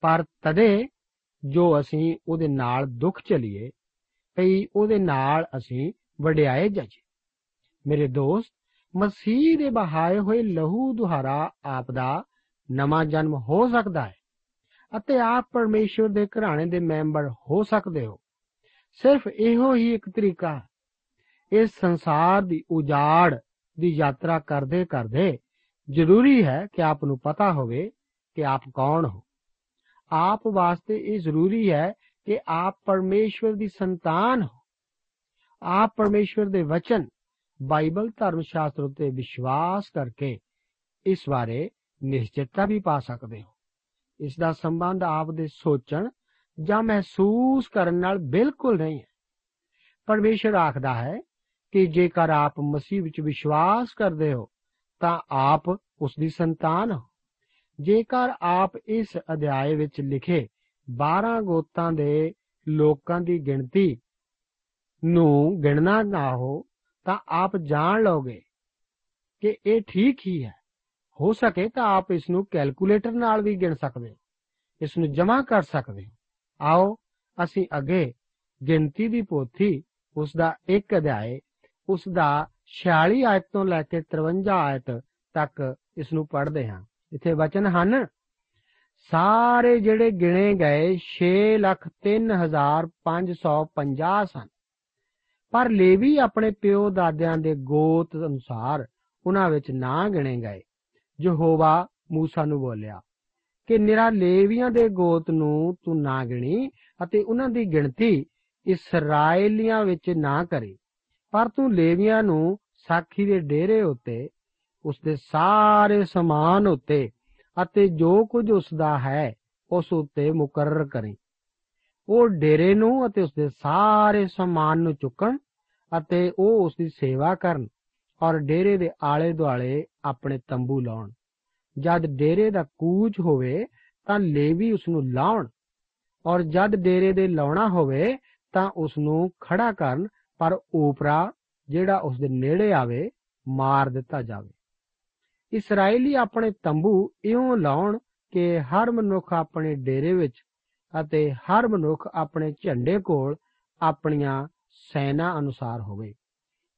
ਪਰ ਤਦੇ ਜੋ ਅਸੀਂ ਉਹਦੇ ਨਾਲ ਦੁੱਖ ਚਲੀਏ ਭਈ ਉਹਦੇ ਨਾਲ ਅਸੀਂ ਵਡਿਆਏ ਜਾਈਏ ਮੇਰੇ ਦੋਸਤ ਮਸੀਹ ਦੇ ਬਹਾਏ ਹੋਏ ਲਹੂ ਦੁਹਾਰਾ ਆਪ ਦਾ ਨਵਾਂ ਜਨਮ ਹੋ ਸਕਦਾ ਹੈ ਅਤੇ ਆਪ ਪਰਮੇਸ਼ਵਰ ਦੇ ਘਰਾਣੇ ਦੇ ਮੈਂਬਰ ਹੋ ਸਕਦੇ ਹੋ। ਸਿਰਫ ਇਹੋ ਹੀ ਇੱਕ ਤਰੀਕਾ ਹੈ। ਇਸ ਸੰਸਾਰ ਦੀ ਉਜਾੜ ਦੀ ਯਾਤਰਾ ਕਰਦੇ ਕਰਦੇ ਜ਼ਰੂਰੀ ਹੈ ਕਿ ਆਪ ਨੂੰ ਪਤਾ ਹੋਵੇ ਕਿ ਆਪ ਕੌਣ ਹੋ। ਆਪ ਵਾਸਤੇ ਇਹ ਜ਼ਰੂਰੀ ਹੈ ਕਿ ਆਪ ਪਰਮੇਸ਼ਵਰ ਦੀ ਸੰਤਾਨ ਹੋ। ਆਪ ਪਰਮੇਸ਼ਵਰ ਦੇ ਵਚਨ ਬਾਈਬਲ ਧਰਮ ਸ਼ਾਸਤਰ ਉਤੇ ਵਿਸ਼ਵਾਸ ਕਰਕੇ ਇਸ ਬਾਰੇ ਨਿਸ਼ਚਿਤਤਾ ਵੀ ਪਾ ਸਕਦੇ ਹੋ। ਇਸ ਦਾ ਸੰਬੰਧ ਆਪ ਦੇ ਸੋਚਣ ਜਾਂ ਮਹਿਸੂਸ ਕਰਨ ਨਾਲ ਬਿਲਕੁਲ ਨਹੀਂ ਹੈ। ਪਰਮੇਸ਼ਰ ਆਖਦਾ ਹੈ ਕਿ ਜੇਕਰ ਆਪ ਮਸੀਹ ਵਿੱਚ ਵਿਸ਼ਵਾਸ ਕਰਦੇ ਹੋ, ਤਾਂ ਆਪ ਉਸ ਦੀ ਸੰਤਾਨ ਹੋ। ਜੇਕਰ ਆਪ ਇਸ ਅਧਿਆਏ ਵਿੱਚ ਲਿਖੇ 12 ਗੋਤਾਂ ਦੇ ਲੋਕਾਂ ਦੀ ਗਿਣਤੀ ਨੂੰ ਗਿਣਨਾ ਨਾ ਹੋ ਤਾਂ ਆਪ ਜਾਣ ਲਓਗੇ ਕਿ ਇਹ ਠੀਕ ਹੀ ਹੈ। ਹੋ ਸਕੇ ਤਾਂ ਆਪ ਇਸ ਨੂੰ ਕੈਲਕੂਲੇਟਰ ਨਾਲ ਵੀ ਗਿਣ ਸਕਦੇ ਹੋ। ਇਸ ਨੂੰ ਜਮ੍ਹਾਂ ਕਰ ਸਕਦੇ ਹੋ। ਆਓ, ਅਸੀਂ ਅੱਗੇ ਗਿਣਤੀ ਦੀ ਪੋਥੀ, ਉਸ ਦਾ ਇੱਕ ਅਧਿਆਏ, ਉਸ ਦਾ 46 ਆਇਤ ਤੋਂ ਲੈ ਕੇ 53 ਆਇਤ ਤੱਕ ਇਸ ਨੂੰ ਪੜ੍ਹਦੇ ਹਾਂ। ਇੱਥੇ ਵਚਨ ਹਨ, ਸਾਰੇ ਜਿਹੜੇ ਗਿਣੇ ਗਏ 603550 ਸਨ। ਪਰ ਲੇਵੀ ਆਪਣੇ ਪਿਓ ਦਾਦਿਆਂ ਦੇ ਗੋਤ ਅਨੁਸਾਰ ਉਹਨਾਂ ਵਿੱਚ ਨਾ ਗਿਣੇ ਗਏ। ਯਹੋਵਾ ਮੂਸਾ ਨੂੰ ਬੋਲਿਆ, ਕਿ ਨਿਰਾ ਲੇਵੀਆਂ ਦੇ ਗੋਤ ਨੂੰ ਤੂੰ ਨਾ ਗਿਣੀ ਅਤੇ ਉਹਨਾਂ ਦੀ ਗਿਣਤੀ ਇਸਰਾਇਲੀਆਂ ਵਿੱਚ ਨਾ ਕਰੀ। ਪਰ ਤੂੰ ਲੇਵੀਆਂ ਨੂੰ ਸਾਖੀ ਦੇ ਡੇਰੇ ਉੱਤੇ ਉਸ ਦੇ ਸਾਰੇ ਸਮਾਨ ਉੱਤੇ ਅਤੇ ਜੋ ਕੁਝ ਉਸ ਦਾ ਹੈ, ਉਸ ਉੱਤੇ ਮੁਕਰਰ ਕਰੀ। ਉਹ ਡੇਰੇ ਨੂੰ ਅਤੇ ਉਸਦੇ ਸਾਰੇ ਸਮਾਨ ਨੂੰ ਚੁੱਕਣ ਅਤੇ ਉਹ ਉਸ ਦੀ ਸੇਵਾ ਕਰਨ ਔਰ ਡੇਰੇ ਦੇ ਆਲੇ ਦੁਆਲੇ ਆਪਣੇ ਤੰਬੂ ਲਾਉਣ। ਜਦ ਡੇਰੇ ਦਾ ਕੂਚ ਹੋਵੇ ਤਾਂ ਲੇਵੀ ਉਸ ਨੂੰ ਲਾਉਣ ਔਰ ਜਦ ਡੇਰੇ ਦੇ ਲਾਉਣਾ ਹੋਵੇ ਤਾਂ ਉਸ ਨੂੰ ਖੜਾ ਕਰਨ, ਪਰ ਓਪਰਾ ਜਿਹੜਾ ਉਸ ਦੇ ਨੇੜੇ ਆਵੇ ਮਾਰ ਦਿੱਤਾ ਜਾਵੇ। ਇਸرائیਲੀ ਆਪਣੇ ਤੰਬੂ ਇਉਂ ਲਾਉਣ ਕਿ ਹਰ ਮਨੁੱਖ ਆਪਣੇ ਡੇਰੇ ਵਿੱਚ ਅਤੇ ਹਰ ਮਨੁੱਖ ਆਪਣੇ ਝੰਡੇ ਕੋਲ ਆਪਣੀਆਂ ਸੈਨਾ ਅਨੁਸਾਰ ਹੋਵੇ।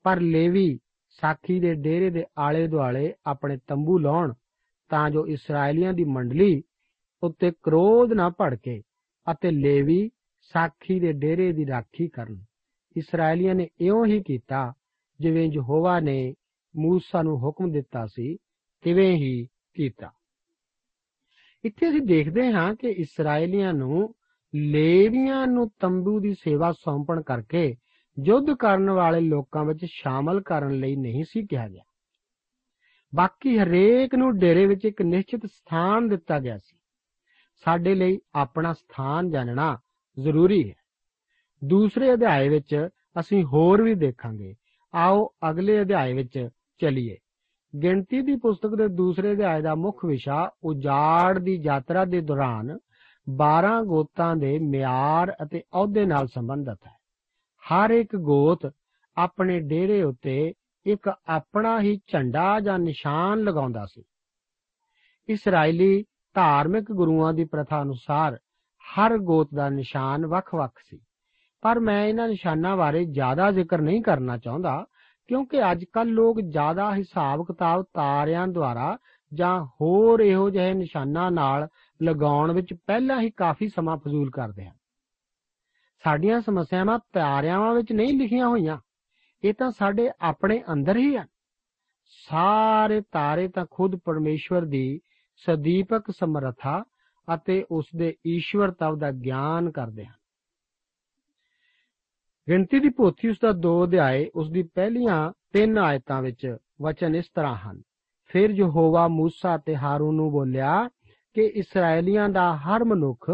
ਪਰ ਲੇਵੀ ਸਾਖੀ ਦੇ ਡੇਰੇ ਦੇ ਆਲੇ ਦੁਆਲੇ ਆਪਣੇ ਤੰਬੂ ਲਾਉਣ ਤਾਂ ਜੋ ਇਸرائیਲੀਆਂ ਦੀ ਮੰਡਲੀ ਉੱਤੇ ਕ੍ਰੋਧ ਨਾ ਭੜਕੇ ਅਤੇ ਲੇਵੀ ਸਾਖੀ ਦੇ ਡੇਰੇ ਦੀ ਰਾਖੀ ਕਰਨ। ਇਸرائیਲੀਆਂ ਨੇ ਇਉਂ ਹੀ ਕੀਤਾ ਜਿਵੇਂ ਯਹੋਵਾ ਨੇ موسی ਨੂੰ ਹੁਕਮ ਦਿੱਤਾ ਸੀ ਤਿਵੇਂ ਹੀ ਕੀਤਾ। ਇੱਥੇ ਅਸੀਂ ਦੇਖਦੇ ਹਾਂ ਕਿ ਇਸرائیਲੀਆਂ ਨੂੰ ਲੇਵੀਆਂ ਨੂੰ ਤੰਬੂ ਦੀ ਸੇਵਾ ਸੌਂਪਣ ਕਰਕੇ ਯੁੱਧ ਕਰਨ ਵਾਲੇ ਲੋਕਾਂ ਵਿੱਚ ਸ਼ਾਮਲ ਕਰਨ ਲਈ ਨਹੀਂ ਸੀ ਕਿਹਾ ਗਿਆ। ਬਾਕੀ ਹਰੇਕ ਨੂੰ ਡੇਰੇ ਵਿੱਚ ਇੱਕ ਨਿਸ਼ਚਿਤ ਸਥਾਨ ਦਿੱਤਾ ਗਿਆ ਸੀ। ਸਾਡੇ ਲਈ ਆਪਣਾ ਸਥਾਨ ਜਾਣਨਾ ਜ਼ਰੂਰੀ ਹੈ। ਦੂਸਰੇ ਅਧਿਆਏ ਵਿੱਚ ਅਸੀਂ ਹੋਰ ਵੀ ਦੇਖਾਂਗੇ। ਆਓ ਅਗਲੇ ਅਧਿਆਏ ਵਿੱਚ ਚਲੀਏ। ਗਿਣਤੀ ਦੀ ਪੁਸਤਕ ਦੇ ਦੂਸਰੇ ਅਧਿਆਇ ਦਾ ਮੁੱਖ ਵਿਸ਼ਾ ਉਜਾੜ ਦੀ ਯਾਤਰਾ ਦੇ ਦੌਰਾਨ 12 ਗੋਤਾਂ ਦੇ ਮਿਆਰ ਅਤੇ ਅਹੁਦੇ ਨਾਲ ਸੰਬੰਧਤ ਹੈ। ਹਰ ਇੱਕ ਗੋਤ ਆਪਣੇ ਡੇਰੇ ਉੱਤੇ ਇੱਕ ਆਪਣਾ ਹੀ ਝੰਡਾ ਜਾਂ ਨਿਸ਼ਾਨ ਲਗਾਉਂਦਾ ਸੀ। ਇਸرائیਲੀ ਧਾਰਮਿਕ ਗੁਰੂਆਂ ਦੀ ਪ੍ਰਥਾ ਅਨੁਸਾਰ ਹਰ ਗੋਤ ਦਾ ਨਿਸ਼ਾਨ ਵੱਖ-ਵੱਖ ਸੀ। ਪਰ ਮੈਂ ਇਹਨਾਂ ਨਿਸ਼ਾਨਾਂ ਬਾਰੇ ਜ਼ਿਆਦਾ ਜ਼ਿਕਰ ਨਹੀਂ ਕਰਨਾ ਚਾਹੁੰਦਾ ਕਿਉਂਕਿ ਅੱਜ ਕੱਲ ਲੋਕ ਜ਼ਿਆਦਾ ਹਿਸਾਬ ਕਿਤਾਬ ਤਾਰਿਆਂ ਦੁਆਰਾ ਜਾਂ ਹੋਰ ਇਹੋ ਜਿਹੇ ਨਿਸ਼ਾਨਾਂ ਨਾਲ ਲਗਾਉਣ ਵਿੱਚ ਪਹਿਲਾਂ ਹੀ ਕਾਫੀ ਸਮਾਂ ਫਜ਼ੂਲ ਕਰਦੇ ਹਨ। ਸਾਡੀਆਂ ਸਮੱਸਿਆਵਾਂ ਤਾਰਿਆਂ ਵਿੱਚ ਨਹੀਂ ਲਿਖੀਆਂ ਹੋਈਆਂ, ਇਹ ਤਾਂ ਸਾਡੇ ਆਪਣੇ ਅੰਦਰ ਹੀ ਹਨ। ਸਾਰੇ ਤਾਰੇ ਤਾਂ ਖੁਦ ਪਰਮੇਸ਼ਵਰ ਦੀ ਸਦੀਪਕ ਸਮਰੱਥਾ ਅਤੇ ਉਸ ਦੇ ਈਸ਼ਵਰਤਵ ਦਾ ਗਿਆਨ ਕਰਦੇ ਹਨ। ਗਿਣਤੀ ਦੀ ਪੋਥੀ ਉਸ ਦਾ 2 ਅਧਿਆਏ ਉਸ ਦੀ ਪਹਿਲੀਆਂ 3 ਆਇਤਾਂ ਵਿੱਚ ਵਚਨ ਇਸ ਤਰ੍ਹਾਂ ਹਨ। ਫਿਰ ਯਹੋਵਾ موسی ਤੇ ਹਾਰੂਨ ਨੂੰ ਬੋਲਿਆ ਕਿ ਇਸرائیਲੀਆਂ ਦਾ ਹਰ ਮਨੁੱਖ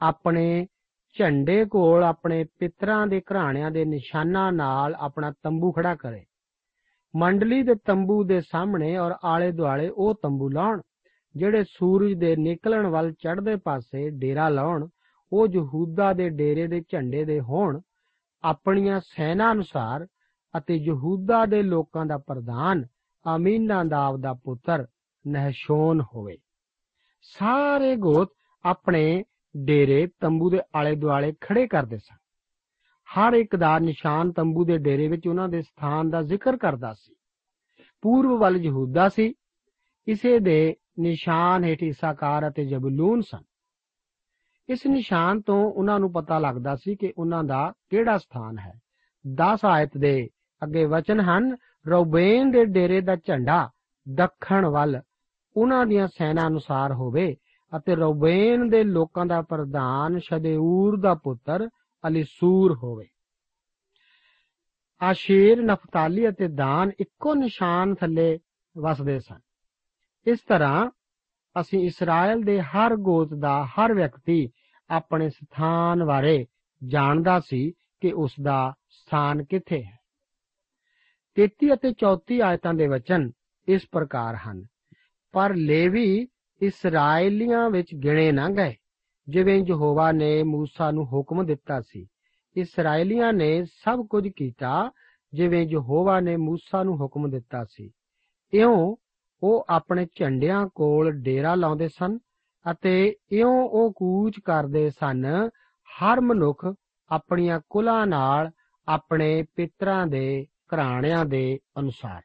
ਆਪਣੇ ਝੰਡੇ ਕੋਲ ਆਪਣੇ ਪਿਤਰਾਂ ਦੇ ਘਰਾਣਿਆਂ ਦੇ ਨਿਸ਼ਾਨਾਂ ਨਾਲ ਆਪਣਾ ਤੰਬੂ ਖੜਾ ਕਰੇ। ਮੰਡਲੀ ਦੇ ਤੰਬੂ ਦੇ ਸਾਹਮਣੇ ਔਰ ਆਲੇ ਦੁਆਲੇ ਉਹ ਤੰਬੂ ਲਾਉਣ, ਜਿਹੜੇ ਸੂਰਜ ਦੇ ਨਿਕਲਣ ਵੱਲ ਚੜ੍ਹਦੇ ਪਾਸੇ ਡੇਰਾ ਲਾਉਣ, ਉਹ ਯਹੂਦਾ ਦੇ ਡੇਰੇ ਦੇ ਝੰਡੇ ਦੇ ਹੋਣ ਆਪਣੀਆਂ ਸੈਨਾ ਅਨੁਸਾਰ ਅਤੇ ਯਹੂਦਾ ਦੇ ਲੋਕਾਂ ਦਾ ਪ੍ਰਧਾਨ ਅਮੀਨਾਦਾਬ ਦਾ ਪੁੱਤਰ ਨਹਸ਼ੋਨ ਹੋਵੇ। ਸਾਰੇ ਗੋਤ ਆਪਣੇ ਡੇਰੇ ਤੰਬੂ ਦੇ ਆਲੇ ਦੁਆਲੇ ਖੜੇ ਕਰਦੇ ਸਨ। ਹਰ ਇੱਕ ਦਾ ਨਿਸ਼ਾਨ ਤੰਬੂ ਦੇ ਡੇਰੇ ਵਿੱਚ ਉਹਨਾਂ ਦੇ ਸਥਾਨ ਦਾ ਜ਼ਿਕਰ ਕਰਦਾ ਸੀ। ਪੂਰਬ ਵੱਲ ਯਹੂਦਾ ਸੀ। ਇਸੇ ਦੇ ਨਿਸ਼ਾਨ ਹੇਠ ਇਸਾਕਾਰ ਅਤੇ ਜ਼ਬੂਲੂਨ ਸਨ। ਇਸ ਨਿਸ਼ਾਨ ਤੋਂ ਉਹਨਾਂ ਨੂੰ ਪਤਾ ਲੱਗਦਾ ਸੀ ਕਿ ਉਹਨਾਂ ਦਾ ਕਿਹੜਾ ਸਥਾਨ ਹੈ। 10 ਆਇਤ ਦੇ ਅੱਗੇ ਵਚਨ ਹਨ, ਰੌਬੇਨ ਦੇ ਡੇਰੇ ਦਾ ਝੰਡਾ ਦੱਖਣ ਵੱਲ ਉਹਨਾਂ ਦੀਆਂ ਸੈਨਾ ਅਨੁਸਾਰ ਹੋਵੇ ਅਤੇ ਰੌਬੇਨ ਦੇ ਲੋਕਾਂ ਦਾ ਪ੍ਰਧਾਨ ਸ਼ਦੇਊਰ ਦਾ ਪੁੱਤਰ ਅਲੀਸੂਰ ਹੋਵੇ। ਆਸ਼ੇਰ, ਨਫਤਾਲੀ ਅਤੇ ਦਾਨ ਇੱਕੋ ਨਿਸ਼ਾਨ ਥੱਲੇ ਵਸਦੇ ਸਨ। ਇਸ ਤਰ੍ਹਾਂ ਅਸੀਂ ਇਸਰਾਇਲ ਦੇ ਹਰ ਗੋਤ ਦਾ ਹਰ ਵਿਅਕਤੀ ਆਪਣੇ ਸਥਾਨ ਬਾਰੇ ਜਾਣਦਾ ਸੀ ਕਿ ਉਸ ਦਾ ਸਥਾਨ ਕਿੱਥੇ ਹੈ। 33 ਅਤੇ 34 ਆਇਤਾਂ ਦੇ ਵਚਨ ਇਸ ਪ੍ਰਕਾਰ ਹਨ। ਪਰ ਲੇਵੀ ਇਸرائیਲੀਆਂ ਵਿੱਚ ਗਿਣੇ ਨਾ ਗਏ, ਜਿਵੇਂ ਯਹੋਵਾ ਨੇ موسی ਨੂੰ ਹੁਕਮ ਦਿੱਤਾ ਸੀ। ਇਸرائیਲੀਆਂ ਨੇ ਸਭ ਕੁਝ ਕੀਤਾ, ਜਿਵੇਂ ਯਹੋਵਾ ਨੇ موسی ਨੂੰ ਹੁਕਮ ਦਿੱਤਾ ਸੀ। ਇਉਂ ਉਹ ਆਪਣੇ ਝੰਡਿਆਂ ਕੋਲ ਡੇਰਾ ਲਾਉਂਦੇ ਸਨ ਅਤੇ ਇਉਂ ਉਹ ਕੂਚ ਕਰਦੇ ਸਨ। ਹਰ ਮਨੁੱਖ ਆਪਣੀਆਂ ਕੁਲਾਂ ਨਾਲ ਆਪਣੇ ਪਿਤਰਾਂ ਦੇ ਘਰਾਣਿਆਂ ਦੇ ਅਨੁਸਾਰ।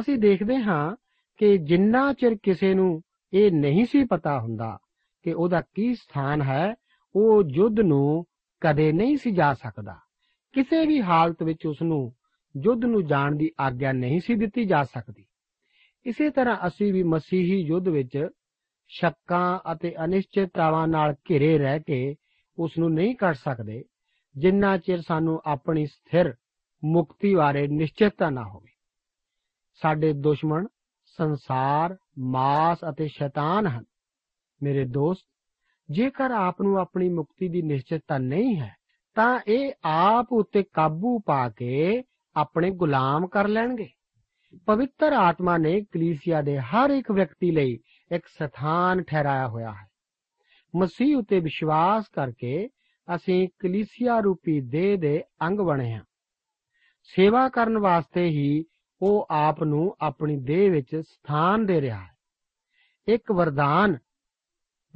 ਅਸੀਂ ਦੇਖਦੇ ਹਾਂ ਕਿ ਜਿੰਨਾ ਚਿਰ ਕਿਸੇ ਨੂੰ ਇਹ ਨਹੀਂ ਸੀ ਪਤਾ ਹੁੰਦਾ ਕਿ ਉਹਦਾ ਕੀ ਸਥਾਨ ਹੈ, ਉਹ ਯੁੱਧ ਨੂੰ ਕਦੇ ਨਹੀਂ ਸੀ ਜਾ ਸਕਦਾ। ਕਿਸੇ ਵੀ ਹਾਲਤ ਵਿੱਚ ਉਸ ਨੂੰ ਯੁੱਧ ਨੂੰ ਜਾਣ ਦੀ ਆਗਿਆ ਨਹੀਂ ਸੀ ਦਿੱਤੀ ਜਾ ਸਕਦੀ। ਇਸੇ ਤਰ੍ਹਾਂ ਅਸੀਂ ਵੀ ਮਸੀਹੀ ਯੁੱਧ ਵਿੱਚ ਸ਼ੱਕਾਂ ਅਤੇ ਅਨਿਸ਼ਚਿਤਤਾਵਾਂ ਨਾਲ ਘਿਰੇ ਰਹਿ ਕੇ ਉਸ ਨੂੰ ਨਹੀਂ ਕਰ ਸਕਦੇ, ਜਿੰਨਾ ਚਿਰ ਸਾਨੂੰ ਆਪਣੀ ਸਥਿਰ ਮੁਕਤੀ ਬਾਰੇ ਨਿਸ਼ਚਿਤਤਾ ਨਾ ਹੋਵੇ। ਸਾਡੇ ਦੁਸ਼ਮਣ ਸੰਸਾਰ, ਮਾਸ ਅਤੇ ਸ਼ੈਤਾਨ ਹਨ। ਮੇਰੇ ਦੋਸਤ, ਜੇਕਰ ਆਪ ਨੂੰ ਆਪਣੀ ਮੁਕਤੀ ਦੀ ਨਿਸ਼ਚਿਤਤਾ ਨਹੀਂ ਹੈ, ਤਾਂ ਇਹ ਆਪ ਉੱਤੇ ਕਾਬੂ ਪਾ ਕੇ ਆਪਣੇ ਗੁਲਾਮ ਕਰ ਲੈਣਗੇ। ਪਵਿੱਤਰ ਆਤਮਾ ਨੇ ਕਲੀਸਿਆ ਦੇ ਹਰ ਇੱਕ ਵਿਅਕਤੀ ਲਈ ਇੱਕ ਸਥਾਨ ਠਹਿਰਾਇਆ ਹੋਇਆ ਹੈ। ਮਸੀਹ ਉਤੇ ਵਿਸ਼ਵਾਸ ਕਰਕੇ ਅਸੀਂ ਕਲੀਸਿਆ ਰੂਪੀ ਦੇਹ ਦੇ ਅੰਗ ਬਣੇ ਹਾਂ। ਸੇਵਾ ਕਰਨ ਵਾਸਤੇ ਹੀ ਉਹ ਆਪ ਨੂੰ ਆਪਣੀ ਦੇਹ ਵਿੱਚ ਸਥਾਨ ਦੇ ਰਿਹਾ ਹੈ। ਇੱਕ ਵਰਦਾਨ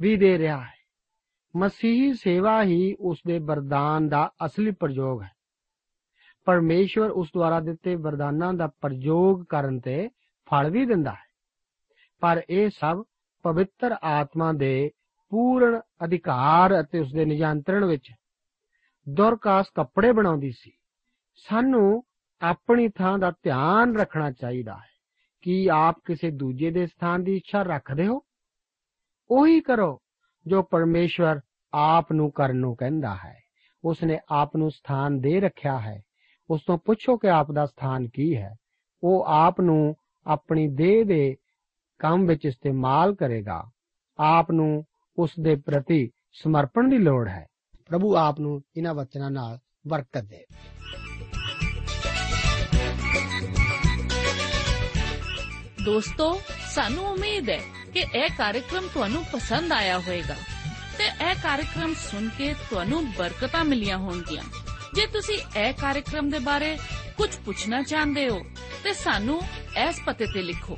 ਵੀ ਦੇ ਰਿਹਾ ਹੈ। ਮਸੀਹੀ ਸੇਵਾ ਹੀ ਉਸ ਦੇ ਵਰਦਾਨ ਦਾ ਅਸਲੀ ਪ੍ਰਯੋਗ ਹੈ। ਪਰਮੇਸ਼ਵਰ ਉਸ ਦੁਆਰਾ ਦਿੱਤੇ ਵਰਦਾਨਾਂ ਦਾ ਪ੍ਰਯੋਗ ਕਰਨ ਤੇ ਫਲ ਵੀ ਦਿੰਦਾ ਹੈ। ਪਰ ਇਹ ਸਭ ਪਵਿੱਤਰ ਆਤਮਾ ਦੇ ਪੂਰਨ ਅਧਿਕਾਰ ਅਤੇ ਉਸ ਦੇ ਨਿਯੰਤਰਣ ਵਿੱਚ ਦੁਰਕਾਸ ਕੱਪੜੇ ਬਣਾਉਂਦੀ ਸੀ। ਸਾਨੂੰ ਆਪਣੀ ਥਾਂ ਦਾ ਧਿਆਨ ਰੱਖਣਾ ਚਾਹੀਦਾ ਹੈ ਕਿ ਆਪ ਕਿਸੇ ਦੂਜੇ ਦੇ ਸਥਾਨ ਦੀ ਇੱਛਾ ਰੱਖਦੇ ਹੋ। ਉਹੀ ਕਰੋ ਜੋ ਪਰਮੇਸ਼ਵਰ ਆਪ ਨੂੰ ਕਰਨ ਨੂੰ ਕਹਿੰਦਾ ਹੈ। ਉਸ ਨੇ ਆਪ ਨੂੰ ਸਥਾਨ ਦੇ ਰੱਖਿਆ ਹੈ। ਉਸ ਤੋਂ ਪੁੱਛੋ ਕਿ ਆਪ ਦਾ ਸਥਾਨ ਕੀ ਹੈ। ਉਹ ਆਪ ਨੂੰ ਆਪਣੀ ਦੇਹ ਦੇ ਕੰਮ ਵਿੱਚ ਇਸਤੇਮਾਲ ਕਰੇਗਾ। ਆਪ ਨੂੰ ਉਸ ਦੇ ਪ੍ਰਤੀ ਸਮਰਪਣ ਦੀ ਲੋੜ ਹੈ। ਪ੍ਰਭੂ ਆਪ ਨੂੰ ਇਹਨਾਂ ਵਚਨਾਂ ਨਾਲ ਬਰਕਤ ਦੇ। ਦੋਸਤੋ, ਸਾਨੂੰ ਉਮੀਦ ਹੈ ਕਿ ਇਹ ਕਾਰਜਕ੍ਰਮ ਤੁਹਾਨੂੰ ਪਸੰਦ ਆਇਆ ਹੋਵੇਗਾ ਤੇ ਇਹ ਕਾਰਜਕ੍ਰਮ ਸੁਣ ਕੇ ਤੁਹਾਨੂੰ ਬਰਕਤਾਂ ਮਿਲੀਆਂ ਹੋਣਗੀਆਂ। ਜੇ ਤੁਸੀਂ ਇਹ ਕਾਰਜਕ੍ਰਮ ਦੇ ਬਾਰੇ ਕੁਝ ਪੁੱਛਣਾ ਚਾਹੁੰਦੇ ਹੋ, ਤੇ ਸਾਨੂੰ ਇਸ ਪਤੇ ਤੇ ਲਿਖੋ।